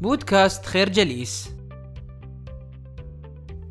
بودكاست خير جليس.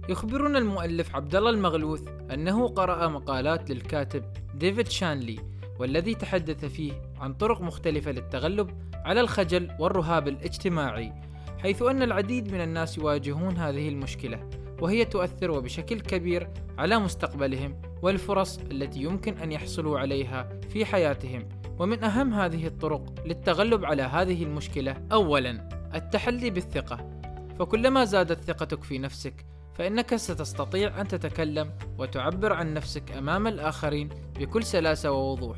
يخبرنا المؤلف عبد الله المغلوث أنه قرأ مقالات للكاتب ديفيد شانلي والذي تحدث فيه عن طرق مختلفة للتغلب على الخجل والرهاب الاجتماعي حيث أن العديد من الناس يواجهون هذه المشكلة وهي تؤثر وبشكل كبير على مستقبلهم والفرص التي يمكن أن يحصلوا عليها في حياتهم. ومن أهم هذه الطرق للتغلب على هذه المشكلة أولاً التحلي بالثقة. فكلما زادت ثقتك في نفسك فإنك ستستطيع أن تتكلم وتعبر عن نفسك أمام الآخرين بكل سلاسة ووضوح.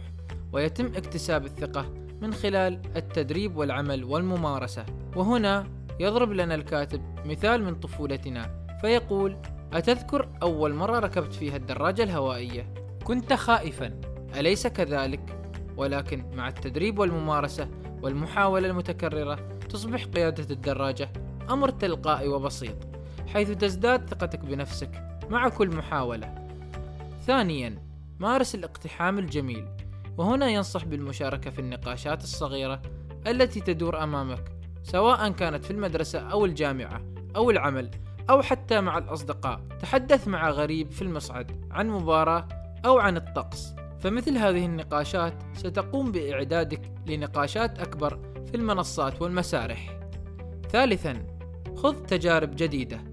ويتم اكتساب الثقة من خلال التدريب والعمل والممارسة. وهنا يضرب لنا الكاتب مثال من طفولتنا فيقول أتذكر أول مرة ركبت فيها الدراجة الهوائية؟ كنت خائفا. أليس كذلك؟ ولكن مع التدريب والممارسة والمحاولة المتكررة تصبح قيادة الدراجة. أمر تلقائي وبسيط حيث تزداد ثقتك بنفسك مع كل محاولة. ثانيا مارس الاقتحام الجميل وهنا ينصح بالمشاركة في النقاشات الصغيرة التي تدور أمامك سواء كانت في المدرسة أو الجامعة أو العمل أو حتى مع الأصدقاء. تحدث مع غريب في المصعد عن مباراة أو عن الطقس. فمثل هذه النقاشات ستقوم بإعدادك لنقاشات أكبر في المنصات والمسارح. ثالثا خذ تجارب جديدة.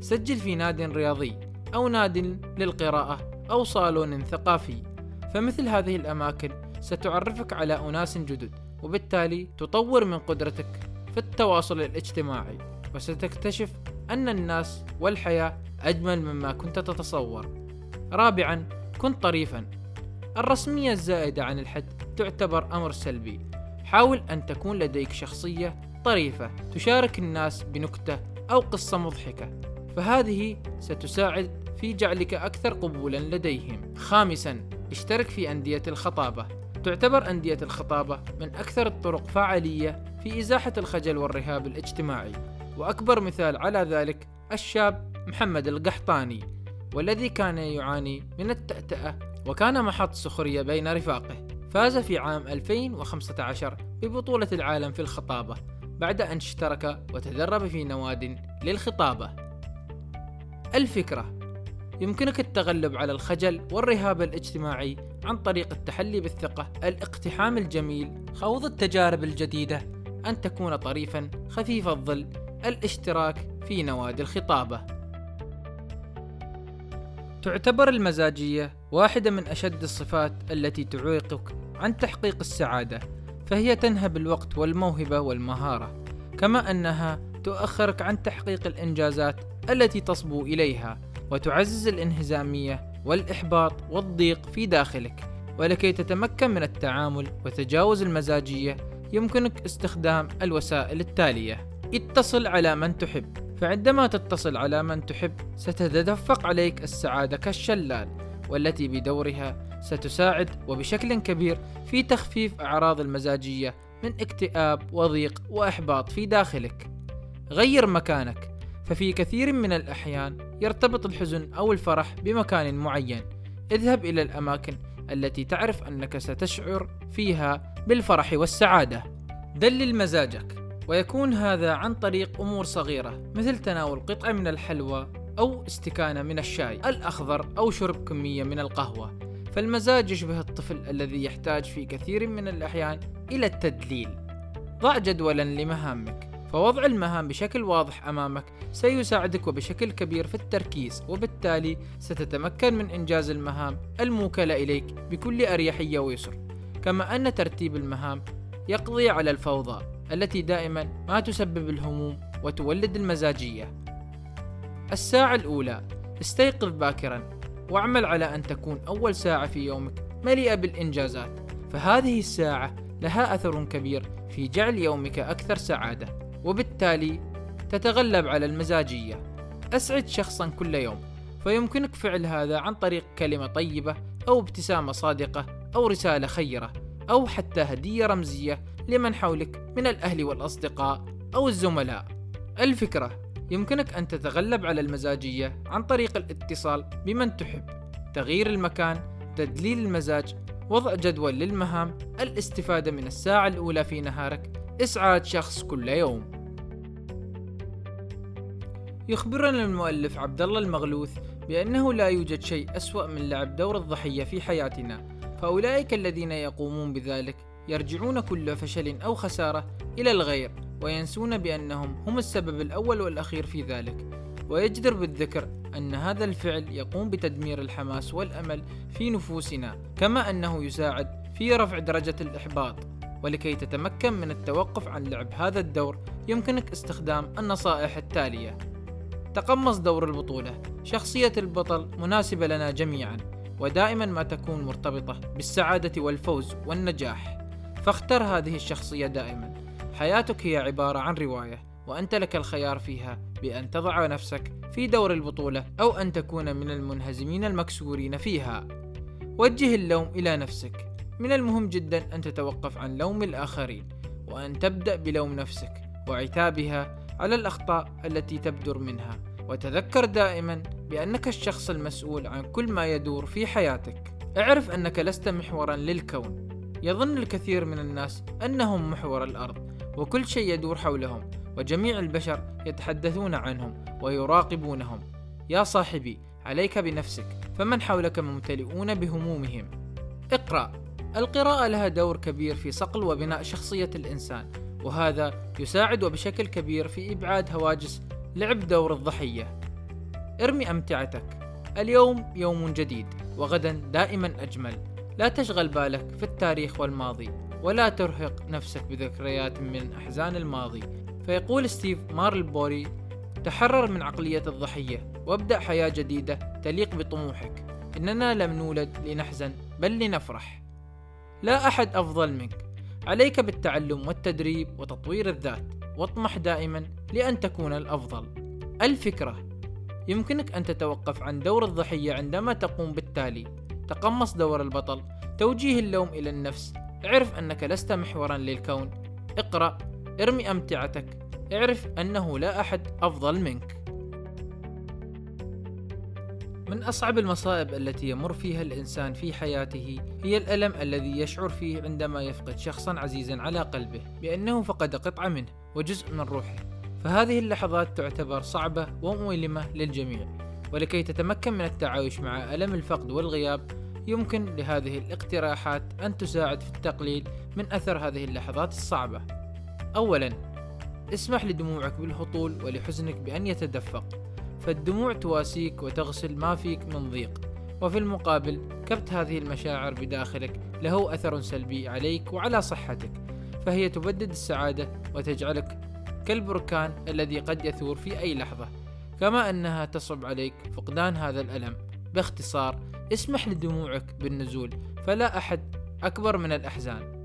سجل في ناد رياضي أو ناد للقراءة أو صالون ثقافي. فمثل هذه الأماكن ستعرفك على أناس جدد وبالتالي تطور من قدرتك في التواصل الاجتماعي. وستكتشف أن الناس والحياة أجمل مما كنت تتصور. رابعا كن طريفا. الرسمية الزائدة عن الحد تعتبر أمر سلبي. حاول أن تكون لديك شخصية طريفة تشارك الناس بنكتة أو قصة مضحكة فهذه ستساعد في جعلك أكثر قبولا لديهم. خامسا اشترك في أندية الخطابة. تعتبر أندية الخطابة من أكثر الطرق فعالية في إزاحة الخجل والرهاب الاجتماعي وأكبر مثال على ذلك الشاب محمد القحطاني والذي كان يعاني من التأتأة وكان محط سخرية بين رفاقه. فاز في عام 2015 ببطولة العالم في الخطابة بعد أن اشترك وتدرب في نواد للخطابة الفكرة يمكنك التغلب على الخجل والرهاب الاجتماعي عن طريق التحلي بالثقة، الاقتحام الجميل، خوض التجارب الجديدة، أن تكون طريفا خفيف الظل، الاشتراك في نوادي الخطابة. تعتبر المزاجية واحدة من أشد الصفات التي تعيقك عن تحقيق السعادة، فهي تنهب الوقت والموهبة والمهارة، كما أنها تؤخرك عن تحقيق الإنجازات التي تصبو إليها، وتعزز الانهزامية والإحباط والضيق في داخلك، ولكي تتمكن من التعامل وتجاوز المزاجية، يمكنك استخدام الوسائل التالية: اتصل على من تحب، فعندما تتصل على من تحب ستتدفق عليك السعادة كالشلال. والتي بدورها ستساعد وبشكل كبير في تخفيف أعراض المزاجية من اكتئاب وضيق وإحباط في داخلك. غير مكانك ففي كثير من الأحيان يرتبط الحزن أو الفرح بمكان معين. اذهب إلى الأماكن التي تعرف أنك ستشعر فيها بالفرح والسعادة. دلل مزاجك ويكون هذا عن طريق أمور صغيرة مثل تناول قطعة من الحلوى أو استكانة من الشاي الأخضر أو شرب كمية من القهوة. فالمزاج يشبه الطفل الذي يحتاج في كثير من الأحيان إلى التدليل. ضع جدولا لمهامك. فوضع المهام بشكل واضح أمامك سيساعدك وبشكل كبير في التركيز وبالتالي ستتمكن من إنجاز المهام الموكلة إليك بكل أريحية ويسر. كما أن ترتيب المهام يقضي على الفوضى التي دائما ما تسبب الهموم وتولد المزاجية. الساعة الأولى استيقظ باكرا واعمل على أن تكون أول ساعة في يومك مليئة بالإنجازات، فهذه الساعة لها أثر كبير في جعل يومك أكثر سعادة، وبالتالي تتغلب على المزاجية. أسعد شخصا كل يوم، فيمكنك فعل هذا عن طريق كلمة طيبة أو ابتسامة صادقة أو رسالة خيرة أو حتى هدية رمزية لمن حولك من الأهل والأصدقاء أو الزملاء. الفكرة يمكنك أن تتغلب على المزاجية عن طريق الاتصال بمن تحب، تغيير المكان، تدليل المزاج، وضع جدول للمهام، الاستفادة من الساعة الأولى في نهارك، إسعاد شخص كل يوم. يخبرنا المؤلف عبد الله المغلوث بأنه لا يوجد شيء أسوأ من لعب دور الضحية في حياتنا، فأولئك الذين يقومون بذلك يرجعون كل فشل أو خسارة إلى الغير وينسون بأنهم هم السبب الأول والأخير في ذلك. ويجدر بالذكر أن هذا الفعل يقوم بتدمير الحماس والأمل في نفوسنا كما أنه يساعد في رفع درجة الإحباط. ولكي تتمكن من التوقف عن لعب هذا الدور يمكنك استخدام النصائح التالية. تقمص دور البطولة. شخصية البطل مناسبة لنا جميعا ودائما ما تكون مرتبطة بالسعادة والفوز والنجاح. فاختر هذه الشخصية دائما. حياتك هي عبارة عن رواية وأنت لك الخيار فيها بأن تضع نفسك في دور البطولة أو أن تكون من المنهزمين المكسورين فيها. وجه اللوم إلى نفسك. من المهم جدا أن تتوقف عن لوم الآخرين وأن تبدأ بلوم نفسك وعتابها على الأخطاء التي تبدر منها. وتذكر دائما بأنك الشخص المسؤول عن كل ما يدور في حياتك. اعرف أنك لست محورا للكون. يظن الكثير من الناس أنهم محور الأرض. وكل شيء يدور حولهم وجميع البشر يتحدثون عنهم ويراقبونهم. يا صاحبي عليك بنفسك فمن حولك ممتلئون بهمومهم. اقرأ. القراءة لها دور كبير في صقل وبناء شخصية الإنسان وهذا يساعد بشكل كبير في إبعاد هواجس لعب دور الضحية. ارمي أمتعتك. اليوم يوم جديد وغدا دائما أجمل. لا تشغل بالك في التاريخ والماضي. ولا ترهق نفسك بذكريات من أحزان الماضي. فيقول ستيف مارلبوري تحرر من عقلية الضحية وابدأ حياة جديدة تليق بطموحك. إننا لم نولد لنحزن بل لنفرح. لا أحد أفضل منك. عليك بالتعلم والتدريب وتطوير الذات. واطمح دائما لأن تكون الأفضل. الفكرة يمكنك أن تتوقف عن دور الضحية عندما تقوم بالتالي. تقمص دور البطل توجيه اللوم إلى النفس اعرف أنك لست محورا للكون. اقرأ. ارمي أمتعتك. اعرف أنه لا أحد أفضل منك. من أصعب المصائب التي يمر فيها الإنسان في حياته هي الألم الذي يشعر فيه عندما يفقد شخصا عزيزا على قلبه بأنه فقد قطعة منه وجزء من روحه. فهذه اللحظات تعتبر صعبة ومؤلمة للجميع. ولكي تتمكن من التعايش مع ألم الفقد والغياب يمكن لهذه الاقتراحات أن تساعد في التقليل من أثر هذه اللحظات الصعبة. أولاً، اسمح لدموعك بالهطول ولحزنك بأن يتدفق، فالدموع تواسيك وتغسل ما فيك من ضيق، وفي المقابل كبت هذه المشاعر بداخلك له أثر سلبي عليك وعلى صحتك، فهي تبدد السعادة وتجعلك كالبركان الذي قد يثور في أي لحظة، كما أنها تصب عليك فقدان هذا الألم. باختصار اسمح لدموعك بالنزول فلا أحد أكبر من الأحزان.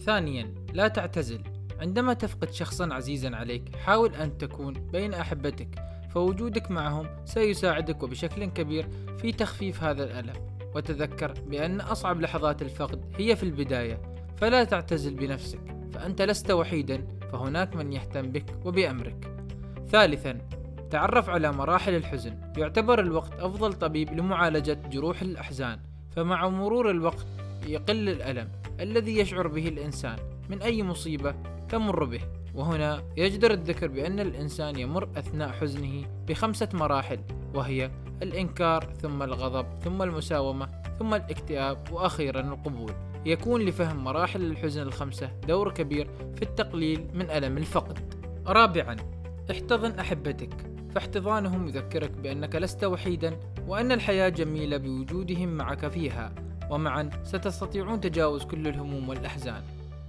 ثانيا لا تعتزل. عندما تفقد شخصا عزيزا عليك حاول أن تكون بين أحبتك فوجودك معهم سيساعدك وبشكل كبير في تخفيف هذا الألم. وتذكر بأن أصعب لحظات الفقد هي في البداية. فلا تعتزل بنفسك فأنت لست وحيدا فهناك من يهتم بك وبأمرك. ثالثا تعرف على مراحل الحزن. يعتبر الوقت أفضل طبيب لمعالجة جروح الأحزان فمع مرور الوقت يقل الألم الذي يشعر به الإنسان من أي مصيبة تمر به. وهنا يجدر الذكر بأن الإنسان يمر أثناء حزنه بخمسة مراحل وهي الإنكار ثم الغضب ثم المساومة ثم الاكتئاب وأخيرا القبول. يكون لفهم مراحل الحزن الخمسة دور كبير في التقليل من ألم الفقد. رابعا احتضن أحبتك. فاحتضانهم يذكرك بأنك لست وحيدا وأن الحياة جميلة بوجودهم معك فيها ومعا ستستطيعون تجاوز كل الهموم والأحزان.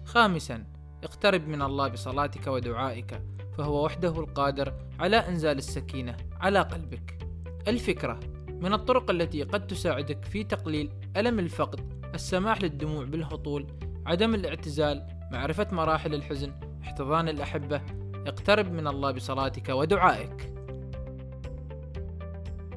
خامسا اقترب من الله بصلاتك ودعائك فهو وحده القادر على إنزال السكينة على قلبك. الفكرة من الطرق التي قد تساعدك في تقليل ألم الفقد السماح للدموع بالهطول عدم الاعتزال معرفة مراحل الحزن احتضان الأحبة اقترب من الله بصلاتك ودعائك.